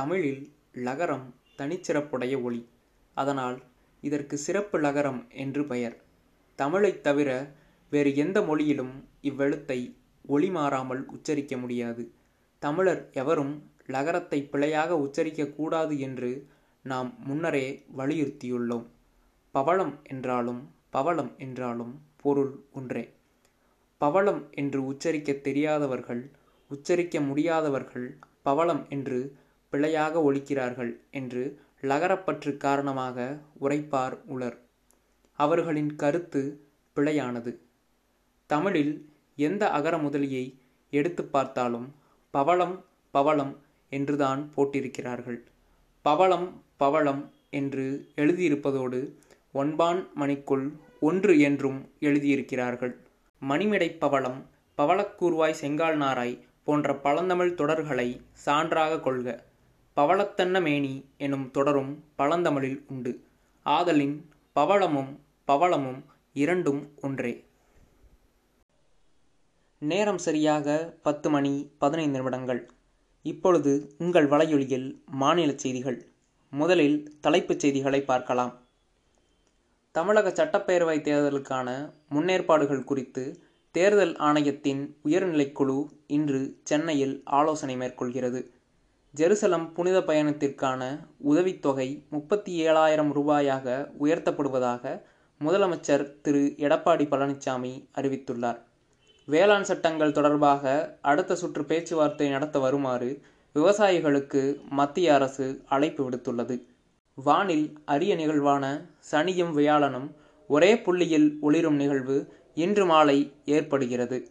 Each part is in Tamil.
தமிழில் லகரம் தனிச்சிறப்புடைய ஒலி அதனால் இதற்கு சிறப்பு லகரம் என்று பெயர். தமிழைத் தவிர வேறு எந்த மொழியிலும் இவ்வெழுத்தை ஒளி மாறாமல் உச்சரிக்க முடியாது. தமிழர் எவரும் லகரத்தை பிழையாக உச்சரிக்கக்கூடாது என்று நாம் முன்னரே வலியுறுத்தியுள்ளோம். பவளம் என்றாலும் பவளம் என்றாலும் பொருள் ஒன்றே. பவளம் என்று உச்சரிக்க தெரியாதவர்கள் உச்சரிக்க முடியாதவர்கள் பவளம் என்று பிழையாக ஒழிக்கிறார்கள் என்று லகரப்பற்று காரணமாக உரைப்பார் உலர் அவர்களின் கருத்து பிழையானது. தமிழில் எந்த அகர முதலியை எடுத்து பார்த்தாலும் பவளம் பவளம் என்றுதான் போட்டிருக்கிறார்கள். பவளம் பவளம் என்று எழுதியிருப்பதோடு ஒன்பான் மணிக்குள் ஒன்று என்றும் எழுதியிருக்கிறார்கள். மணிமிடைப் பவளம் பவளக்கூர்வாய் செங்கால் நாராய் போன்ற பழந்தமிழ் தொடர்களை சான்றாக கொள்க. பவளத்தன்ன மேனி எனும் தொடரும் பழந்தமிழில் உண்டு. ஆதலின் பவளமும் பவளமும் இரண்டும் ஒன்றே. நேரம் சரியாக பத்து மணி பதினைந்து நிமிடங்கள். இப்பொழுது உங்கள் வலையொலியில் மாநில செய்திகள். முதலில் தலைப்புச் செய்திகளை பார்க்கலாம். தமிழக சட்டப்பேரவை தேர்தலுக்கான முன்னேற்பாடுகள் குறித்து தேர்தல் ஆணையத்தின் உயர்நிலைக்குழு இன்று சென்னையில் ஆலோசனை மேற்கொள்கிறது. ஜெருசலம் புனித பயணத்திற்கான உதவித்தொகை முப்பத்தி ஏழாயிரம் ரூபாயாக உயர்த்தப்படுவதாக முதலமைச்சர் திரு. எடப்பாடி பழனிசாமி அறிவித்துள்ளார். வேளாண் சட்டங்கள் தொடர்பாக அடுத்த சுற்று பேச்சுவார்த்தை நடத்த வருமாறு விவசாயிகளுக்கு மத்திய அரசு அழைப்பு விடுத்துள்ளது. வானில் அரிய நிகழ்வான சனியும் வியாழனும் ஒரே புள்ளியில் ஒளிரும் நிகழ்வு இன்று மாலை ஏற்படுகிறது.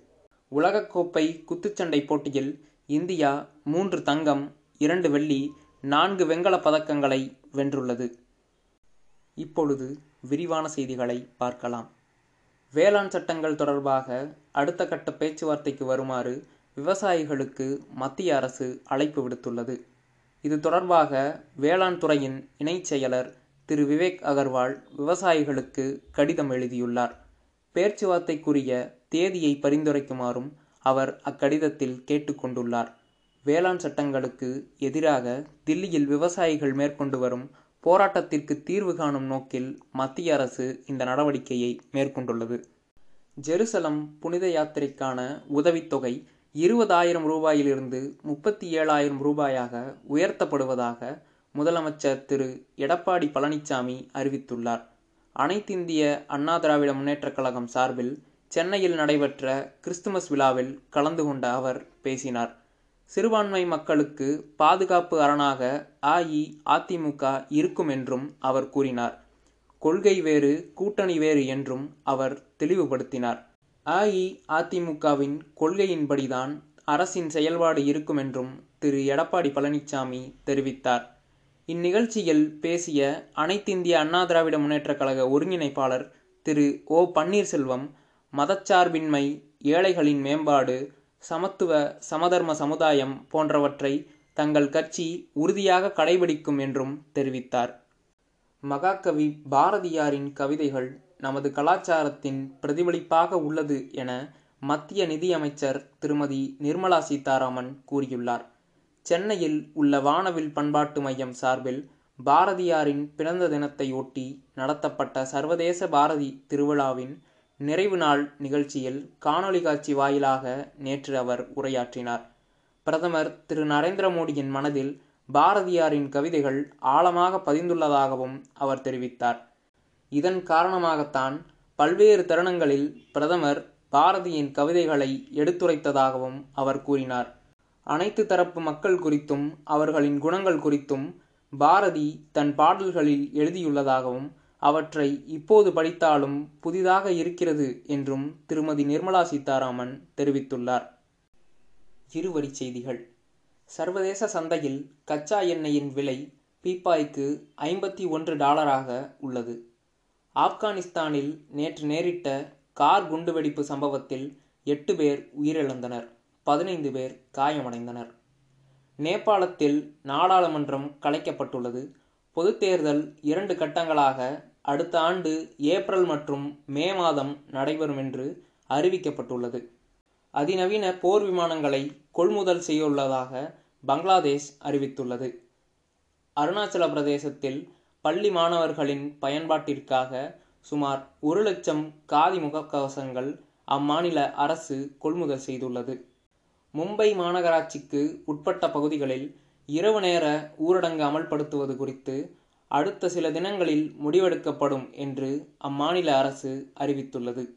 உலகக்கோப்பை குத்துச்சண்டை போட்டியில் இந்தியா மூன்று தங்கம் இரண்டு வெள்ளி நான்கு வெண்கல பதக்கங்களை வென்றுள்ளது. இப்பொழுது விரிவான செய்திகளை பார்க்கலாம். வேளாண் சட்டங்கள் தொடர்பாக அடுத்த கட்ட பேச்சுவார்த்தைக்கு வருமாறு விவசாயிகளுக்கு மத்திய அரசு அழைப்பு விடுத்துள்ளது. இது தொடர்பாக வேளாண் துறையின் இணைச் செயலர் திரு. விவேக் அகர்வால் விவசாயிகளுக்கு கடிதம் எழுதியுள்ளார். பேச்சுவார்த்தைக்குரிய தேதியை பரிந்துரைக்குமாறும் அவர் அக்கடிதத்தில் கேட்டுக்கொண்டுள்ளார் வேளாண் சட்டங்களுக்கு எதிராக தில்லியில் விவசாயிகள் மேற்கொண்டு வரும் போராட்டத்திற்கு தீர்வு காணும் நோக்கில் மத்திய அரசு இந்த நடவடிக்கையை மேற்கொண்டுள்ளது. ஜெருசலம் புனித யாத்திரைக்கான உதவித்தொகை இருபதாயிரம் ரூபாயிலிருந்து முப்பத்தி ஏழாயிரம் ரூபாயாக உயர்த்தப்படுவதாக முதலமைச்சர் திரு. எடப்பாடி பழனிசாமி அறிவித்துள்ளார். அனைத்திந்திய அண்ணா திராவிட முன்னேற்றக் கழகம் சார்பில் சென்னையில் நடைபெற்ற கிறிஸ்துமஸ் விழாவில் கலந்து கொண்ட அவர் பேசினார். சிறுபான்மை மக்களுக்கு பாதுகாப்பு அரணாக அஇஅதிமுக இருக்கும் என்றும் அவர் கூறினார். கொள்கை வேறு கூட்டணி வேறு என்றும் அவர் தெளிவுபடுத்தினார். அஇஅதிமுகவின் கொள்கையின்படிதான் அரசின் செயல்பாடு இருக்கும் என்றும் திரு. எடப்பாடி பழனிசாமி தெரிவித்தார். இந்நிகழ்ச்சியில் பேசிய அனைத்திந்திய அண்ணா திராவிட முன்னேற்றக் கழக ஒருங்கிணைப்பாளர் திரு. ஓ பன்னீர்செல்வம் மதச்சார்பின்மை ஏழைகளின் மேம்பாடு சமத்துவ சமதர்ம சமுதாயம் போன்றவற்றை தங்கள் கட்சி உறுதியாக கடைபிடிக்கும் என்றும் தெரிவித்தார். மகாகவி பாரதியாரின் கவிதைகள் நமது கலாச்சாரத்தின் பிரதிபலிப்பாக உள்ளது என மத்திய நிதியமைச்சர் திருமதி நிர்மலா சீதாராமன் கூறியுள்ளார். சென்னையில் உள்ள வானவில் பண்பாட்டு மையம் சார்பில் பாரதியாரின் பிறந்த தினத்தையொட்டி நடத்தப்பட்ட சர்வதேச பாரதி திருவிழாவின் நிறைவு நாள் நிகழ்ச்சியில் காணொலி காட்சி வாயிலாக நேற்று அவர் உரையாற்றினார். பிரதமர் திரு நரேந்திர மோடியின் மனதில் பாரதியாரின் கவிதைகள் ஆழமாக பதிந்துள்ளதாகவும் அவர் தெரிவித்தார். இதன் காரணமாகத்தான் பல்வேறு தருணங்களில் பிரதமர் பாரதியின் கவிதைகளை எடுத்துரைத்ததாகவும் அவர் கூறினார். அனைத்து தரப்பு மக்கள் குறித்தும் அவர்களின் குணங்கள் குறித்தும் பாரதி தன் பாடல்களில் எழுதியுள்ளதாகவும் அவற்றை இப்போது படித்தாலும் புதிதாக இருக்கிறது என்றும் திருமதி நிர்மலா சீதாராமன் தெரிவித்துள்ளார். இருவரி செய்திகள். சர்வதேச சந்தையில் கச்சா எண்ணெயின் விலை பீப்பாய்க்கு ஐம்பத்தி ஒன்று டாலராக உள்ளது. ஆப்கானிஸ்தானில் நேற்று நேரிட்ட கார் குண்டுவெடிப்பு சம்பவத்தில் எட்டு பேர் உயிரிழந்தனர் பதினைந்து பேர் காயமடைந்தனர். நேபாளத்தில் நாடாளுமன்றம் கலைக்கப்பட்டுள்ளது. பொதுத் தேர்தல் இரண்டு கட்டங்களாக அடுத்த ஆண்டு ஏப்ரல் மற்றும் மே மாதம் நடைபெறும் என்று அறிவிக்கப்பட்டுள்ளது. அதிநவீன போர் விமானங்களை கொள்முதல் செய்யவுள்ளதாக பங்களாதேஷ் அறிவித்துள்ளது. அருணாச்சல பிரதேசத்தில் பள்ளி மாணவர்களின் பயன்பாட்டிற்காக சுமார் ஒரு லட்சம் காதி முகக்கவசங்கள் அம்மாநில அரசு கொள்முதல் செய்துள்ளது. மும்பை மாநகராட்சிக்கு உட்பட்ட பகுதிகளில் இரவு நேர ஊரடங்கு அமல்படுத்துவது குறித்து அடுத்த சில தினங்களில் முடிவெடுக்கப்படும் என்று அம்மாநில அரசு அறிவித்துள்ளது.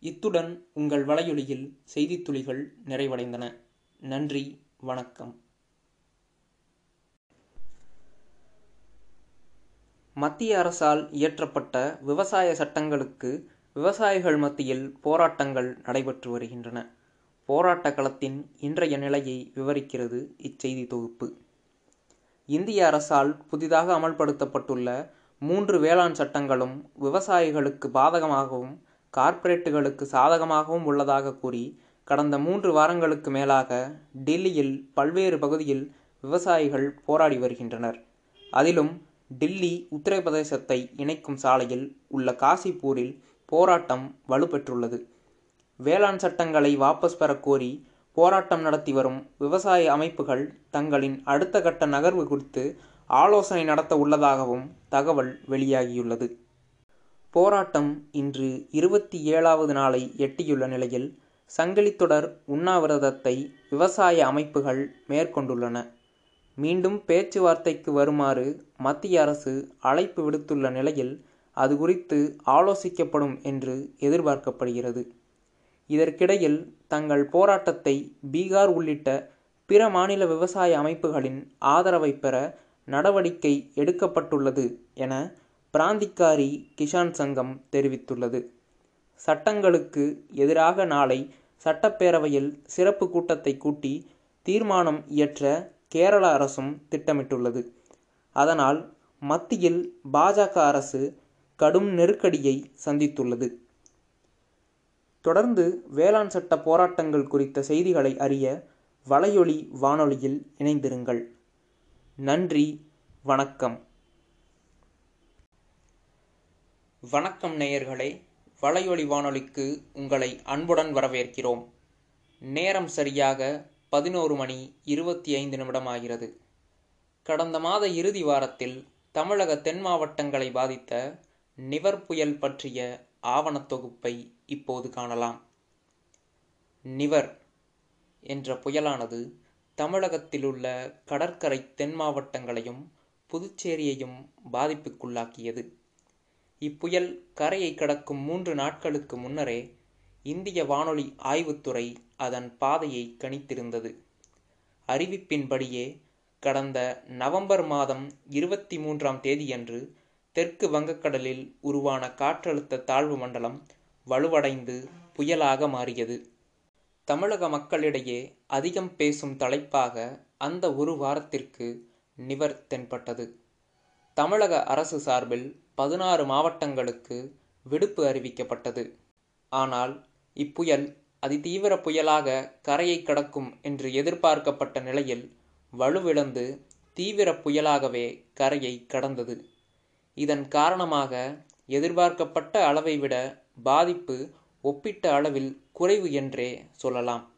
இத்துடன் உங்கள் வலையொலியில் செய்தித் துளிகள் நிறைவடைந்தன. நன்றி வணக்கம். மத்திய அரசால் இயற்றப்பட்ட விவசாய சட்டங்களுக்கு விவசாயிகள் மத்தியில் போராட்டங்கள் நடைபெற்று வருகின்றன. போராட்ட களத்தின் இன்றைய நிலையை விவரிக்கிறது இச்செய்தி தொகுப்பு. இந்திய அரசால் புதிதாக அமல்படுத்தப்பட்டுள்ள மூன்று வேளாண் சட்டங்களும் விவசாயிகளுக்கு பாதகமாகவும் கார்ப்பரேட்டுகளுக்கு சாதகமாகவும் உள்ளதாக கூறி கடந்த மூன்று வாரங்களுக்கு மேலாக டில்லியில் பல்வேறு பகுதியில் விவசாயிகள் போராடி வருகின்றனர். அதிலும் டில்லி உத்தரப்பிரதேசத்தை இணைக்கும் சாலையில் உள்ள காசிப்பூரில் போராட்டம் வலுப்பெற்றுள்ளது. வேளாண் சட்டங்களை வாபஸ் பெறக் கோரி போராட்டம் நடத்தி வரும் விவசாய அமைப்புகள் தங்களின் அடுத்த கட்ட நகர்வு குறித்து ஆலோசனை நடத்த உள்ளதாகவும் தகவல் வெளியாகியுள்ளது. போராட்டம் இன்று இருபத்தி ஏழாவது நாளை எட்டியுள்ள நிலையில் சங்கிலித்தொடர் உண்ணாவிரதத்தை விவசாய அமைப்புகள் மேற்கொண்டுள்ளன. மீண்டும் பேச்சுவார்த்தைக்கு வருமாறு மத்திய அரசு அழைப்பு விடுத்துள்ள நிலையில் அது குறித்து ஆலோசிக்கப்படும் என்று எதிர்பார்க்கப்படுகிறது. இதற்கிடையில் தங்கள் போராட்டத்தை பீகார் உள்ளிட்ட பிற மாநில விவசாய அமைப்புகளின் ஆதரவை பெற நடவடிக்கை எடுக்கப்பட்டுள்ளது என பிராந்திக்காரி கிசான் சங்கம் தெரிவித்துள்ளது. சட்டங்களுக்கு எதிராக நாளை சட்டப்பேரவையில் சிறப்பு கூட்டத்தை கூட்டி தீர்மானம் இயற்ற கேரள அரசும் திட்டமிட்டுள்ளது. அதனால் மத்தியில் பாஜக அரசு கடும் நெருக்கடியை சந்தித்துள்ளது. தொடர்ந்து வேளாண் சட்ட போராட்டங்கள் குறித்த செய்திகளை அறிய வலையொலி வானொலியில் இணைந்திருங்கள். நன்றி வணக்கம். வணக்கம் நேயர்களே வலையொலி வானொலிக்கு உங்களை அன்புடன் வரவேற்கிறோம். நேரம் சரியாக பதினோரு மணி இருபத்தி ஐந்து நிமிடமாகிறது கடந்த மாத இறுதி வாரத்தில் தமிழக தென் மாவட்டங்களை பாதித்த நிவர் புயல் பற்றிய ஆவணத் தொகுப்பை இப்போது காணலாம். நிவர் என்ற புயலானது தமிழகத்திலுள்ள கடற்கரை தென் மாவட்டங்களையும் புதுச்சேரியையும் பாதிப்புக்குள்ளாக்கியது. இப்புயல் கரையை கடக்கும் மூன்று நாட்களுக்கு முன்னரே இந்திய வானொலி ஆய்வுத்துறை அதன் பாதையை கணித்திருந்தது. அறிவிப்பின்படியே கடந்த நவம்பர் மாதம் இருபத்தி மூன்றாம் தேதியன்று தெற்கு வங்கக்கடலில் உருவான காற்றழுத்த தாழ்வு மண்டலம் வலுவடைந்து புயலாக மாறியது. தமிழக மக்களிடையே அதிகம் பேசும் தலைப்பாக அந்த ஒரு வாரத்திற்கு நிவர் தென்பட்டது. தமிழக அரசு சார்பில் பதினாறு மாவட்டங்களுக்கு விடுப்பு அறிவிக்கப்பட்டது. ஆனால் இப்புயல் அதிதீவிர புயலாக கரையை கடக்கும் என்று எதிர்பார்க்கப்பட்ட நிலையில் வலுவிழந்து தீவிர புயலாகவே கரையை கடந்தது. இதன் காரணமாக எதிர்பார்க்கப்பட்ட அளவை விட பாதிப்பு ஒப்பிட்ட அளவில் குறைவு என்றே சொல்லலாம்.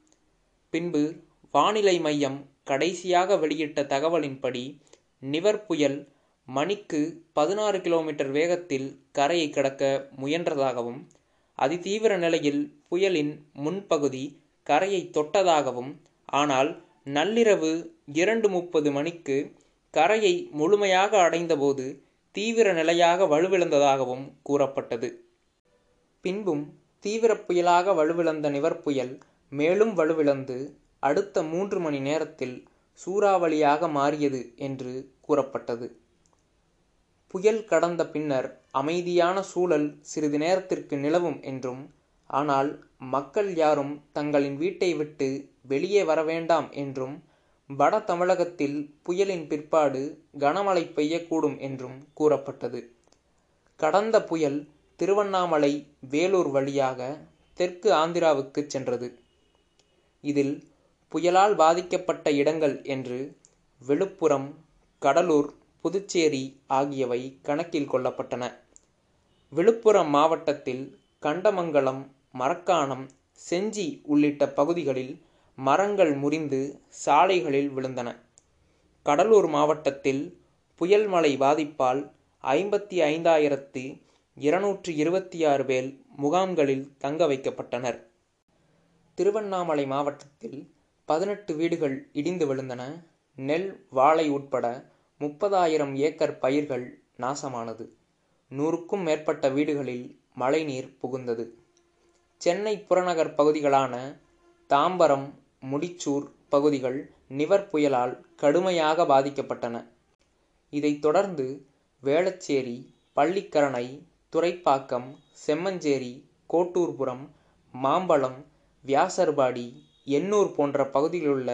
பின்பு வானிலை மையம் கடைசியாக வெளியிட்ட தகவலின்படி நிவர் புயல் மணிக்கு பதினாறு கிலோமீட்டர் வேகத்தில் கரையை கடக்க முயன்றதாகவும் அதிதீவிர நிலையில் புயலின் முன்பகுதி கரையை தொட்டதாகவும் ஆனால் நள்ளிரவு இரண்டு முப்பது மணிக்கு கரையை முழுமையாக அடைந்தபோது தீவிர நிலையாக வலுவிழந்ததாகவும் கூறப்பட்டது. பின்பும் தீவிர புயலாக வலுவிழந்த நிவர் புயல் மேலும் வலுவிழந்து அடுத்த மூன்று மணி நேரத்தில் சூறாவளியாக மாறியது என்று கூறப்பட்டது. புயல் கடந்த பின்னர் அமைதியான சூழல் சிறிது நேரத்திற்கு நிலவும் என்றும் ஆனால் மக்கள் யாரும் தங்களின் வீட்டை விட்டு வெளியே வர வேண்டாம் என்றும் வட தமிழகத்தில் புயலின் பிற்பாடு கனமழை பெய்யக்கூடும் என்றும் கூறப்பட்டது. கடந்த புயல் திருவண்ணாமலை வேலூர் வழியாக தெற்கு ஆந்திராவுக்கு சென்றது. இதில் புயலால் பாதிக்கப்பட்ட இடங்கள் என்று விழுப்புரம் கடலூர் புதுச்சேரி ஆகியவை கணக்கில் கொள்ளப்பட்டன. விழுப்புரம் மாவட்டத்தில் கண்டமங்கலம் மரக்காணம் செஞ்சி உள்ளிட்ட பகுதிகளில் மரங்கள் முறிந்து சாலைகளில் விழுந்தன. கடலூர் மாவட்டத்தில் புயல் மழை பாதிப்பால் ஐம்பத்தி ஐந்தாயிரத்து இருநூற்று இருபத்தி ஆறு பேர் முகாம்களில் தங்க வைக்கப்பட்டனர். திருவண்ணாமலை மாவட்டத்தில் பதினெட்டு வீடுகள் இடிந்து விழுந்தன. நெல் வாழை உட்பட முப்பதாயிரம் ஏக்கர் பயிர்கள் நாசமானது. நூறுக்கும் மேற்பட்ட வீடுகளில் மழைநீர் புகுந்தது. சென்னை புறநகர் பகுதிகளான தாம்பரம் முடிச்சூர் பகுதிகள் நிவர் புயலால் கடுமையாக பாதிக்கப்பட்டன. இதைத் தொடர்ந்து வேளச்சேரி பள்ளிக்கரணை துரைப்பாக்கம் செம்மஞ்சேரி கோட்டூர்புரம் மாம்பழம் வியாசர்பாடி எண்ணூர் போன்ற பகுதிகளிலுள்ள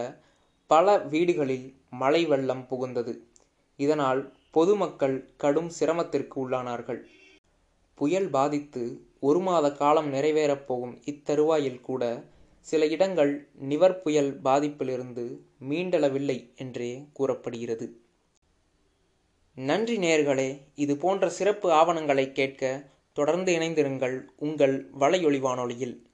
பல வீடுகளில் மழை வெள்ளம் புகுந்தது. இதனால் பொதுமக்கள் கடும் சிரமத்திற்கு உள்ளானார்கள். புயல் பாதித்து ஒரு மாத காலம் நிறைவேறப் போகும் இத்தருவாயில் கூட சில இடங்கள் நிவர் புயல் பாதிப்பிலிருந்து மீண்டளவில்லை என்றே கூறப்படுகிறது. நன்றி நேர்களே இது போன்ற சிறப்பு ஆவணங்களை கேட்க தொடர்ந்து இணைந்திருங்கள் உங்கள் வலையொலி வானொலியில்.